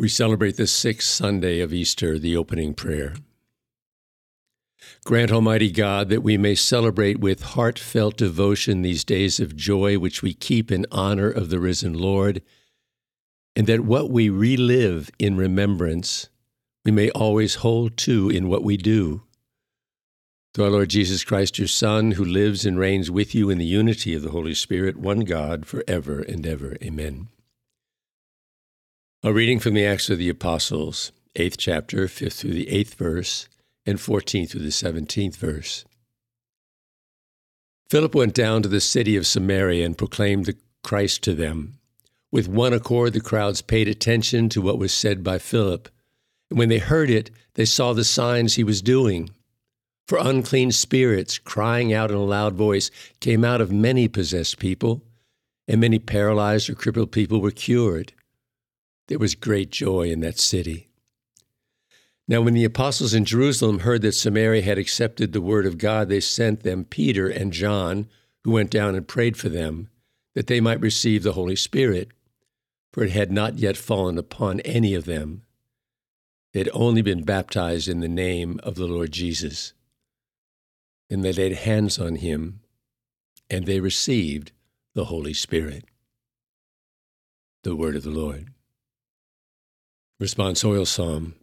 We celebrate the sixth Sunday of Easter, the opening prayer. Grant, Almighty God, that we may celebrate with heartfelt devotion these days of joy which we keep in honor of the risen Lord, and that what we relive in remembrance we may always hold to in what we do. Through our Lord Jesus Christ, your Son, who lives and reigns with you in the unity of the Holy Spirit, one God, for ever and ever. Amen. A reading from the Acts of the Apostles, 8th chapter, 5th through the 8th verse, and 14th through the 17th verse. Philip went down to the city of Samaria and proclaimed the Christ to them. With one accord, the crowds paid attention to what was said by Philip. And when they heard it, they saw the signs he was doing. For unclean spirits, crying out in a loud voice, came out of many possessed people, and many paralyzed or crippled people were cured there was great joy in that city. Now, when the apostles in Jerusalem heard that Samaria had accepted the word of God, they sent them Peter and John, who went down and prayed for them, that they might receive the Holy Spirit, for it had not yet fallen upon any of them. They had only been baptized in the name of the Lord Jesus. And they laid hands on him, and they received the Holy Spirit. The word of the Lord. Responsorial Psalm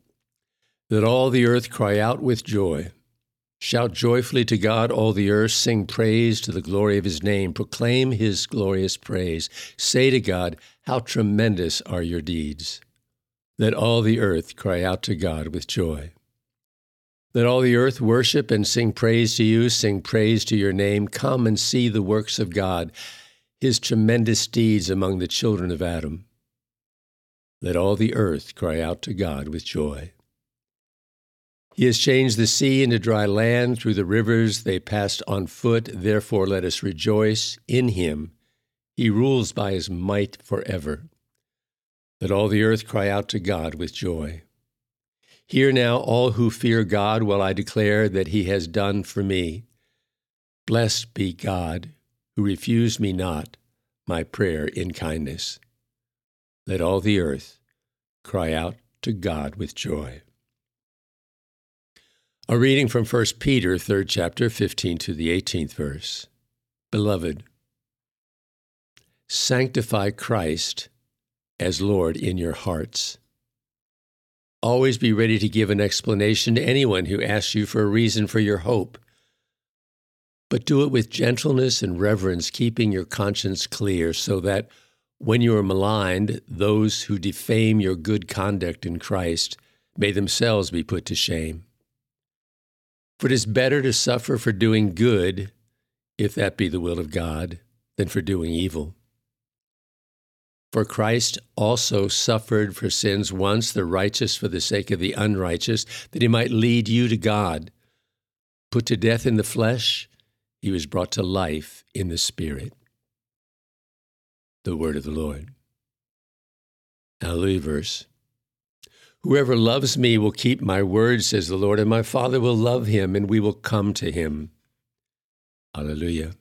That all the earth cry out with joy. Shout joyfully to God, all the earth. Sing praise to the glory of his name. Proclaim his glorious praise. Say to God, How tremendous are your deeds. Let all the earth cry out to God with joy. Let all the earth worship and sing praise to you, sing praise to your name. Come and see the works of God, his tremendous deeds among the children of Adam. Let all the earth cry out to God with joy. He has changed the sea into dry land. Through the rivers they passed on foot. Therefore, let us rejoice in him. He rules by his might forever. Let all the earth cry out to God with joy. Hear now, all who fear God, while I declare that he has done for me. Blessed be God, who refused me not my prayer in kindness. Let all the earth cry out to God with joy. A reading from 1 Peter, 3rd chapter, 15 to the 18th verse. Beloved, sanctify Christ as Lord in your hearts. Always be ready to give an explanation to anyone who asks you for a reason for your hope. But do it with gentleness and reverence, keeping your conscience clear, so that when you are maligned, those who defame your good conduct in Christ may themselves be put to shame. For it is better to suffer for doing good, if that be the will of God, than for doing evil. For Christ also suffered for sins once, the righteous for the sake of the unrighteous, that he might lead you to God. Put to death in the flesh, he was brought to life in the Spirit the word of the Lord. Hallelujah verse. Whoever loves me will keep my word, says the Lord, and my Father will love him, and we will come to him. Hallelujah.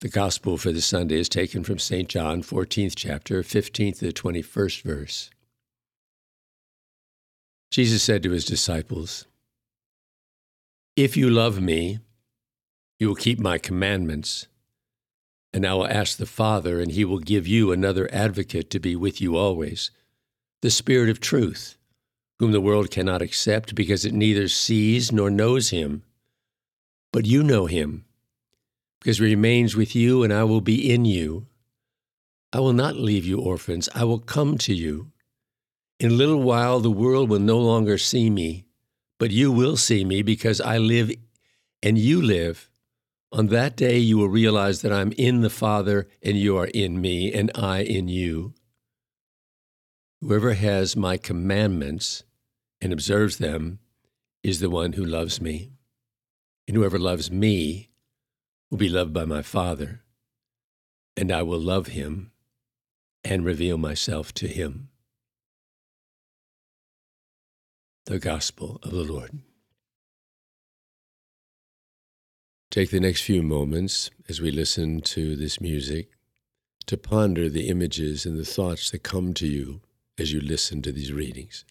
The gospel for this Sunday is taken from St. John, 14th chapter, 15th to the 21st verse. Jesus said to his disciples, If you love me, you will keep my commandments. And I will ask the Father, and he will give you another advocate to be with you always, the Spirit of truth, whom the world cannot accept because it neither sees nor knows him. But you know him, because he remains with you, and I will be in you. I will not leave you orphans, I will come to you. In a little while the world will no longer see me, but you will see me because I live and you live. On that day, you will realize that I'm in the Father, and you are in me, and I in you. Whoever has my commandments and observes them is the one who loves me. And whoever loves me will be loved by my Father, and I will love him and reveal myself to him. The Gospel of the Lord. Take the next few moments as we listen to this music to ponder the images and the thoughts that come to you as you listen to these readings.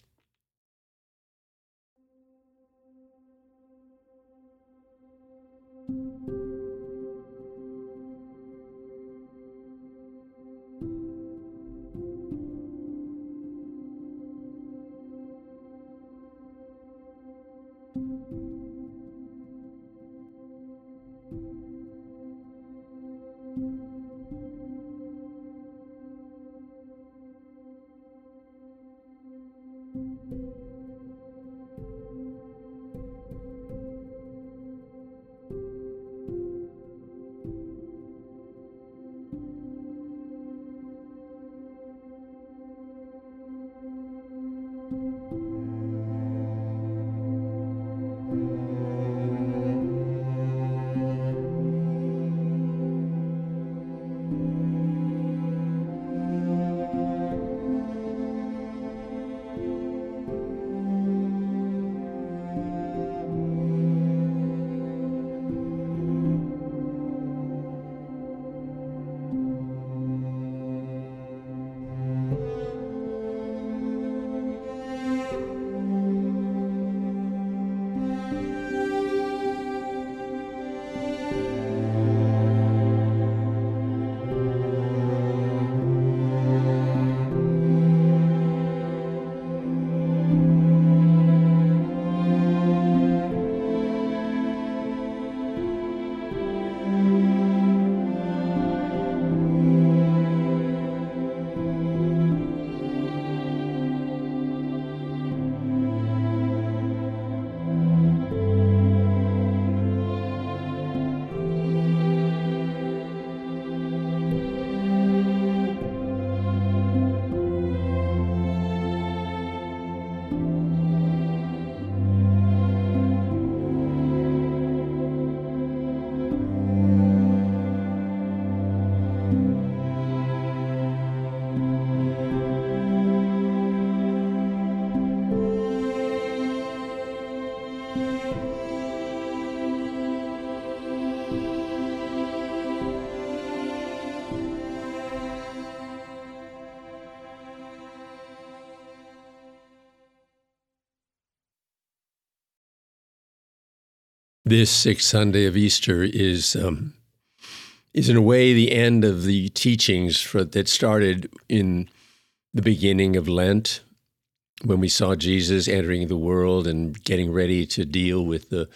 This sixth Sunday of Easter is um, is in a way the end of the teachings for, that started in the beginning of Lent, when we saw Jesus entering the world and getting ready to deal with the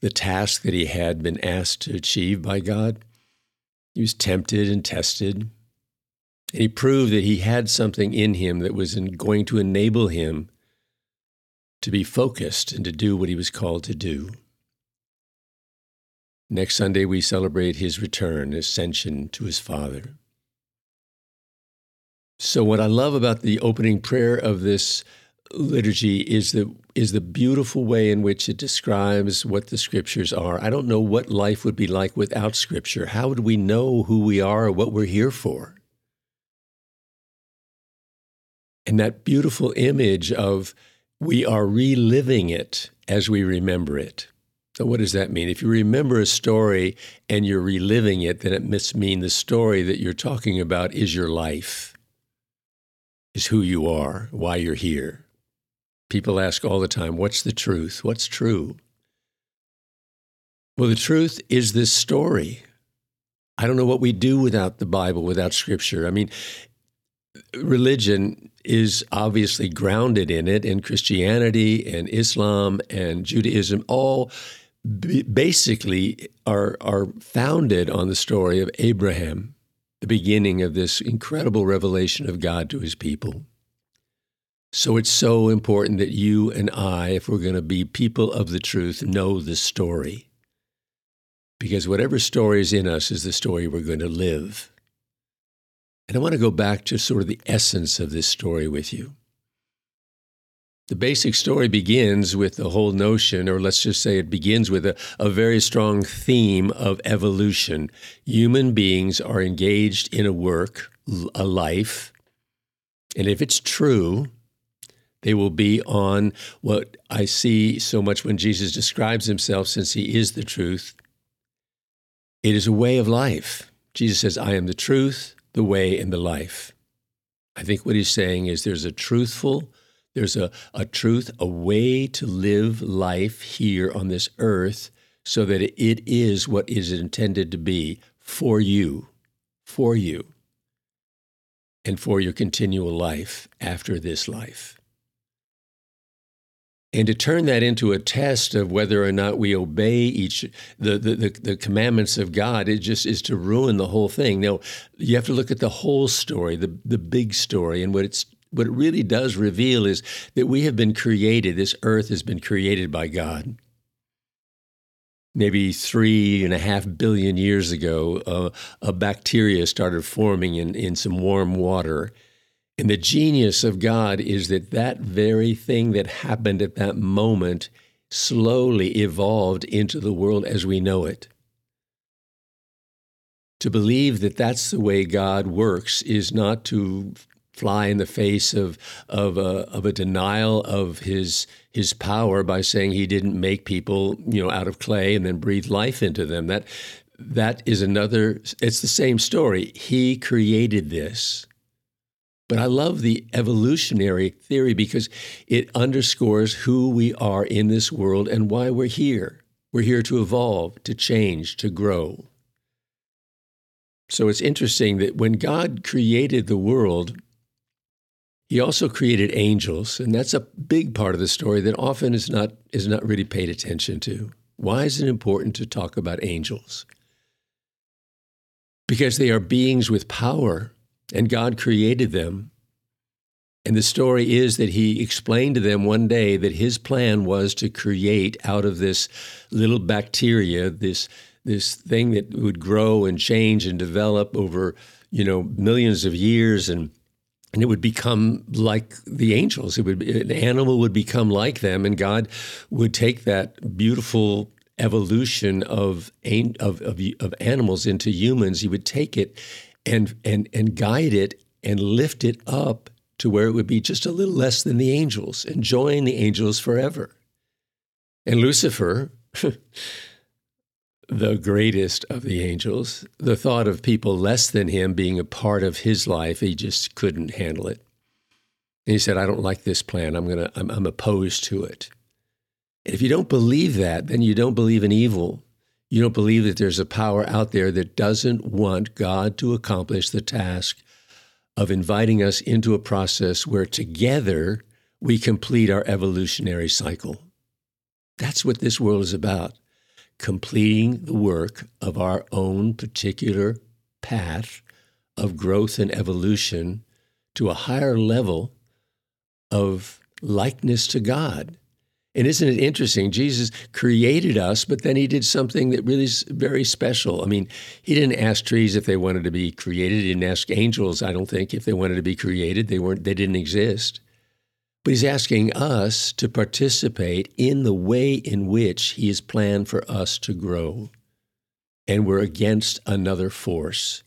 the task that he had been asked to achieve by God. He was tempted and tested. And he proved that he had something in him that was going to enable him to be focused and to do what he was called to do. Next Sunday, we celebrate his return, ascension to his Father. So, what I love about the opening prayer of this liturgy is the is the beautiful way in which it describes what the scriptures are. I don't know what life would be like without scripture. How would we know who we are or what we're here for? And that beautiful image of we are reliving it as we remember it. So, what does that mean? If you remember a story and you're reliving it, then it must mean the story that you're talking about is your life, is who you are, why you're here. People ask all the time, What's the truth? What's true? Well, the truth is this story. I don't know what we do without the Bible, without Scripture. I mean, religion is obviously grounded in it, and Christianity and Islam and Judaism all basically are, are founded on the story of Abraham, the beginning of this incredible revelation of God to his people. So it's so important that you and I, if we're going to be people of the truth, know the story. Because whatever story is in us is the story we're going to live. And I want to go back to sort of the essence of this story with you. The basic story begins with the whole notion, or let's just say it begins with a, a very strong theme of evolution. Human beings are engaged in a work, a life, and if it's true, they will be on what I see so much when Jesus describes himself, since he is the truth. It is a way of life. Jesus says, I am the truth, the way, and the life. I think what he's saying is there's a truthful, there's a, a truth, a way to live life here on this earth so that it is what is intended to be for you, for you, and for your continual life after this life. And to turn that into a test of whether or not we obey each the, the, the, the, commandments of God, it just is to ruin the whole thing. Now, you have to look at the whole story, the, the big story, and what it's what it really does reveal is that we have been created, this earth has been created by God. Maybe three and a half billion years ago, uh, a bacteria started forming in, in some warm water and the genius of God is that that very thing that happened at that moment slowly evolved into the world as we know it. To believe that that's the way God works is not to fly in the face of, of, a, of a denial of his, his power by saying he didn't make people you know, out of clay and then breathe life into them. That, that is another, it's the same story. He created this. But I love the evolutionary theory because it underscores who we are in this world and why we're here. We're here to evolve, to change, to grow. So it's interesting that when God created the world, he also created angels, and that's a big part of the story that often is not, is not really paid attention to. Why is it important to talk about angels? Because they are beings with power and God created them. And the story is that he explained to them one day that his plan was to create out of this little bacteria, this, this thing that would grow and change and develop over, you know, millions of years and and it would become like the angels. It would an animal would become like them, and God would take that beautiful evolution of of of, of animals into humans. He would take it and and and guide it and lift it up to where it would be just a little less than the angels, enjoying the angels forever. And Lucifer, the greatest of the angels, the thought of people less than him being a part of his life, he just couldn't handle it. And he said, I don't like this plan. I'm gonna I'm, I'm opposed to it. And if you don't believe that, then you don't believe in evil. You don't believe that there's a power out there that doesn't want God to accomplish the task of inviting us into a process where together we complete our evolutionary cycle. That's what this world is about completing the work of our own particular path of growth and evolution to a higher level of likeness to God. And isn't it interesting? Jesus created us, but then he did something that really is very special. I mean, he didn't ask trees if they wanted to be created. He didn't ask angels, I don't think, if they wanted to be created. They weren't they didn't exist. But he's asking us to participate in the way in which he has planned for us to grow. And we're against another force.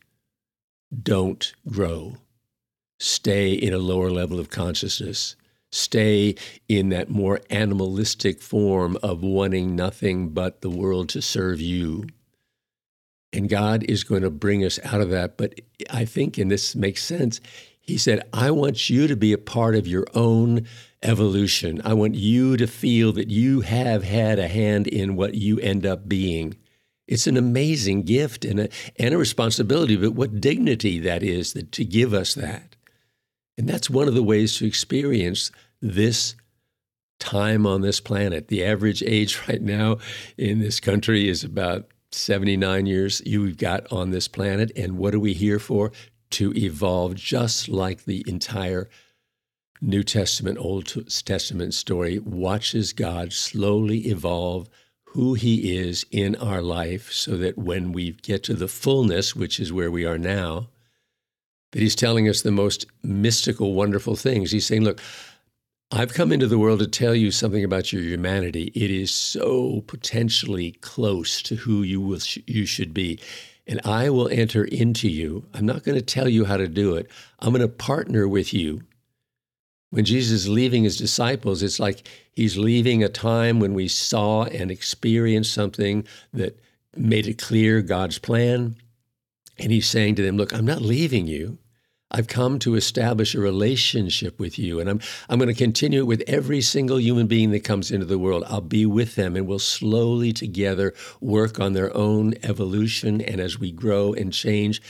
Don't grow. Stay in a lower level of consciousness stay in that more animalistic form of wanting nothing but the world to serve you. And God is going to bring us out of that. But I think, and this makes sense, He said, I want you to be a part of your own evolution. I want you to feel that you have had a hand in what you end up being. It's an amazing gift and a, and a responsibility, but what dignity that is that, to give us that. And that's one of the ways to experience this time on this planet. The average age right now in this country is about 79 years you've got on this planet. And what are we here for? To evolve just like the entire New Testament, Old Testament story watches God slowly evolve who he is in our life so that when we get to the fullness, which is where we are now, that he's telling us the most mystical, wonderful things. He's saying, Look, I've come into the world to tell you something about your humanity. It is so potentially close to who you will sh- you should be. And I will enter into you. I'm not going to tell you how to do it. I'm going to partner with you. When Jesus is leaving his disciples, it's like he's leaving a time when we saw and experienced something that made it clear God's plan And he's saying to them, Look, I'm not leaving you. I've come to establish a relationship with you, and I'm, I'm going to continue it with every single human being that comes into the world. I'll be with them, and we'll slowly together work on their own evolution. And as we grow and change,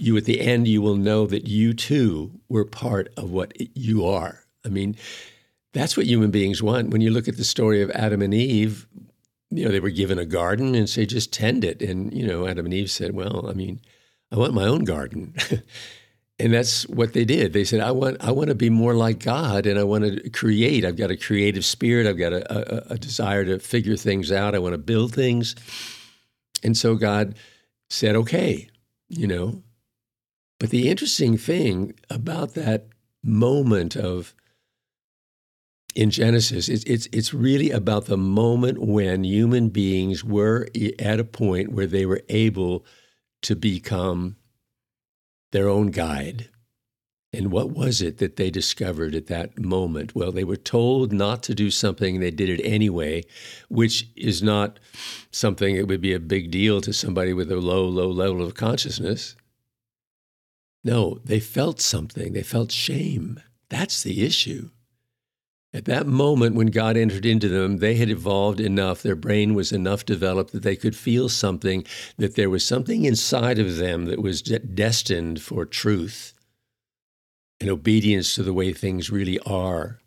you at the end, you will know that you too were part of what you are. I mean, that's what human beings want. When you look at the story of Adam and Eve, you know, they were given a garden and say, just tend it. And, you know, Adam and Eve said, well, I mean, I want my own garden. and that's what they did. They said, "I want, I want to be more like God, and I want to create. I've got a creative spirit. I've got a, a, a desire to figure things out. I want to build things." And so God said, "Okay," you know. But the interesting thing about that moment of in Genesis, it's, it's, it's really about the moment when human beings were at a point where they were able to become their own guide. And what was it that they discovered at that moment? Well, they were told not to do something, they did it anyway, which is not something that would be a big deal to somebody with a low, low level of consciousness. No, they felt something, they felt shame. That's the issue. At that moment when God entered into them, they had evolved enough, their brain was enough developed that they could feel something, that there was something inside of them that was de- destined for truth and obedience to the way things really are.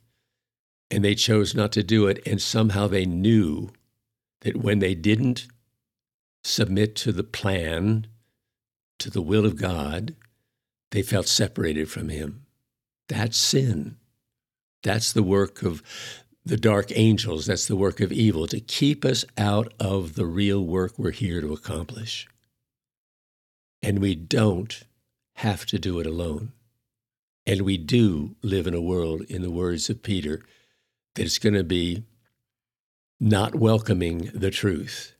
And they chose not to do it. And somehow they knew that when they didn't submit to the plan, to the will of God, they felt separated from Him. That's sin. That's the work of the dark angels. That's the work of evil to keep us out of the real work we're here to accomplish. And we don't have to do it alone. And we do live in a world, in the words of Peter, that's going to be not welcoming the truth.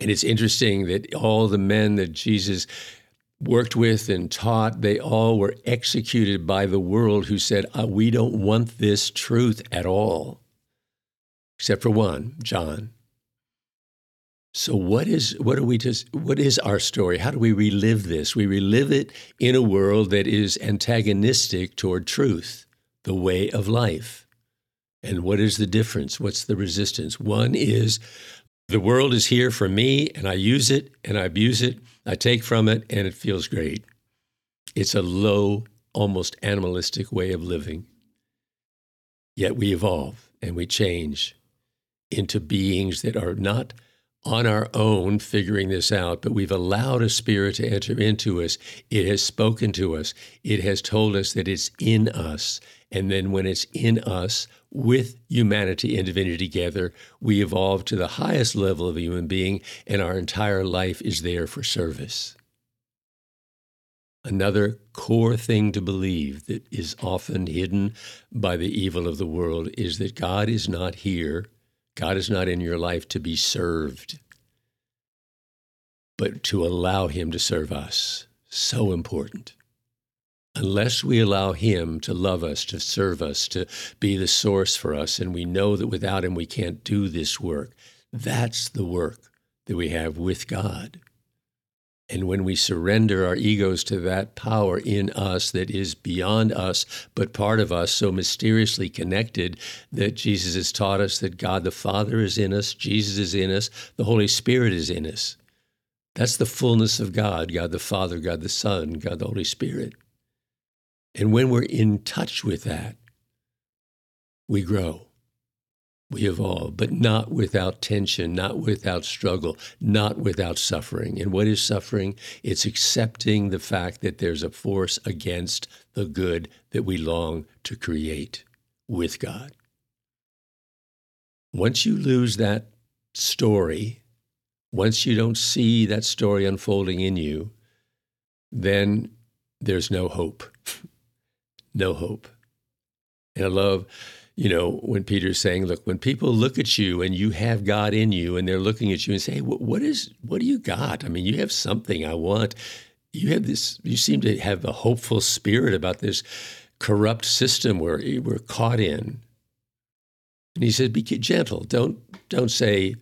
And it's interesting that all the men that Jesus worked with and taught, they all were executed by the world who said, uh, We don't want this truth at all, except for one, John. So what is what are we just what is our story? How do we relive this? We relive it in a world that is antagonistic toward truth, the way of life. And what is the difference? What's the resistance? One is the world is here for me and I use it and I abuse it I take from it and it feels great. It's a low, almost animalistic way of living. Yet we evolve and we change into beings that are not on our own figuring this out, but we've allowed a spirit to enter into us. It has spoken to us. It has told us that it's in us. And then when it's in us, with humanity and divinity together, we evolve to the highest level of a human being, and our entire life is there for service. Another core thing to believe that is often hidden by the evil of the world is that God is not here, God is not in your life to be served, but to allow Him to serve us. So important unless we allow Him to love us, to serve us, to be the source for us, and we know that without Him we can't do this work, that's the work that we have with God. And when we surrender our egos to that power in us that is beyond us, but part of us, so mysteriously connected that Jesus has taught us that God the Father is in us, Jesus is in us, the Holy Spirit is in us. That's the fullness of God God the Father, God the Son, God the Holy Spirit. And when we're in touch with that, we grow, we evolve, but not without tension, not without struggle, not without suffering. And what is suffering? It's accepting the fact that there's a force against the good that we long to create with God. Once you lose that story, once you don't see that story unfolding in you, then there's no hope. no hope. And I love, you know, when Peter's saying, look, when people look at you and you have God in you and they're looking at you and say, hey, what is, what do you got? I mean, you have something I want. You have this, you seem to have a hopeful spirit about this corrupt system where we're caught in. And he said, be gentle. Don't, don't say,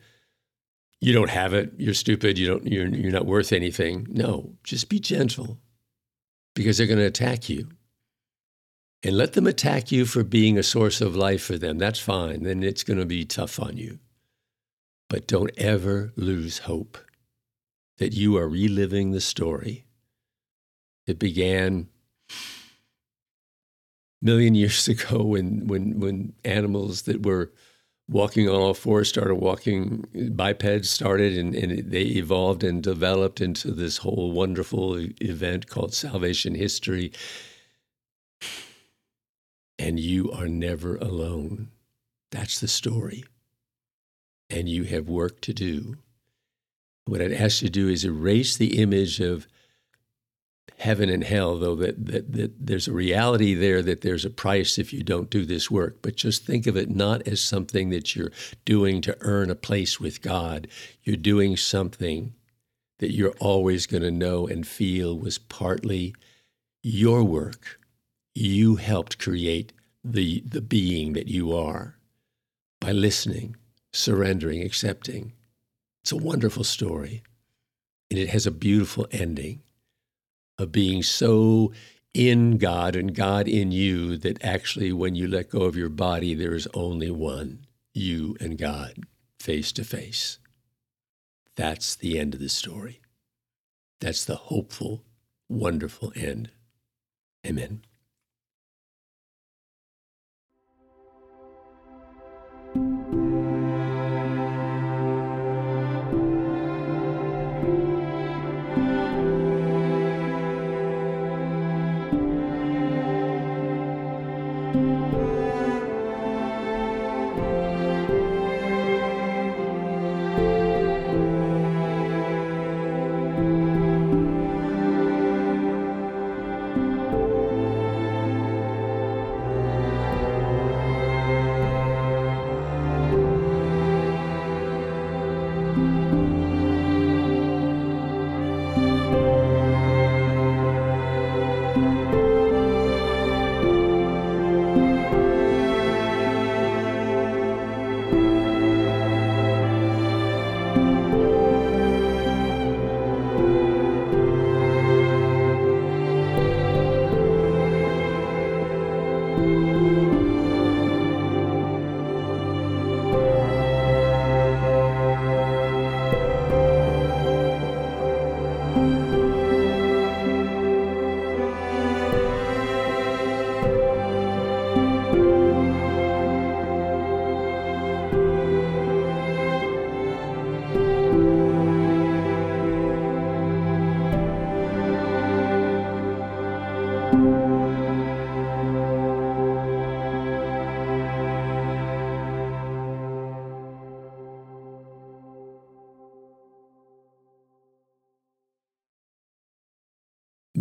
you don't have it, you're stupid, you don't, you're, you're not worth anything. No, just be gentle because they're going to attack you. And let them attack you for being a source of life for them. That's fine. Then it's going to be tough on you. But don't ever lose hope that you are reliving the story that began a million years ago when when when animals that were walking on all fours started walking bipeds started and, and they evolved and developed into this whole wonderful event called salvation history and you are never alone that's the story and you have work to do what i'd ask you to do is erase the image of heaven and hell, though that, that, that there's a reality there that there's a price if you don't do this work. But just think of it not as something that you're doing to earn a place with God. You're doing something that you're always going to know and feel was partly your work. You helped create the, the being that you are by listening, surrendering, accepting. It's a wonderful story, and it has a beautiful ending of being so in God and God in you that actually, when you let go of your body, there is only one you and God face to face. That's the end of the story. That's the hopeful, wonderful end. Amen.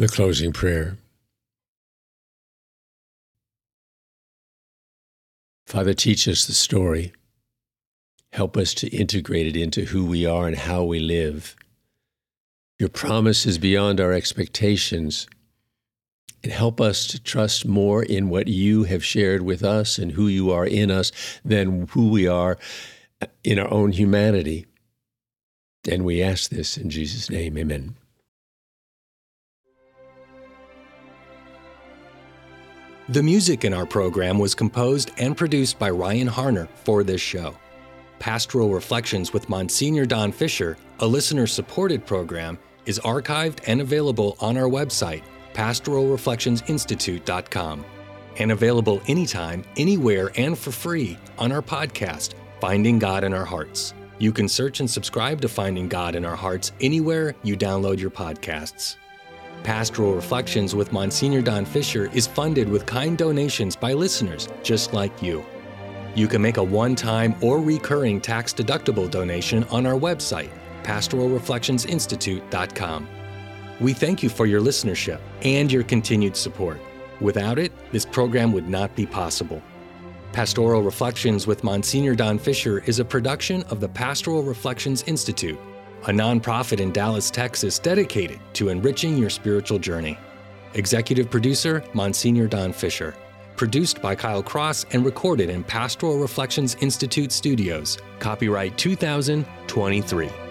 The closing prayer. Father, teach us the story. Help us to integrate it into who we are and how we live. Your promise is beyond our expectations. And help us to trust more in what you have shared with us and who you are in us than who we are in our own humanity. And we ask this in Jesus' name. Amen. The music in our program was composed and produced by Ryan Harner for this show. Pastoral Reflections with Monsignor Don Fisher, a listener supported program, is archived and available on our website, pastoralreflectionsinstitute.com, and available anytime, anywhere, and for free on our podcast, Finding God in Our Hearts. You can search and subscribe to Finding God in Our Hearts anywhere you download your podcasts. Pastoral Reflections with Monsignor Don Fisher is funded with kind donations by listeners just like you. You can make a one time or recurring tax deductible donation on our website, pastoralreflectionsinstitute.com. We thank you for your listenership and your continued support. Without it, this program would not be possible. Pastoral Reflections with Monsignor Don Fisher is a production of the Pastoral Reflections Institute a nonprofit in Dallas, Texas dedicated to enriching your spiritual journey. Executive producer Monsignor Don Fisher. Produced by Kyle Cross and recorded in Pastoral Reflections Institute Studios. Copyright 2023.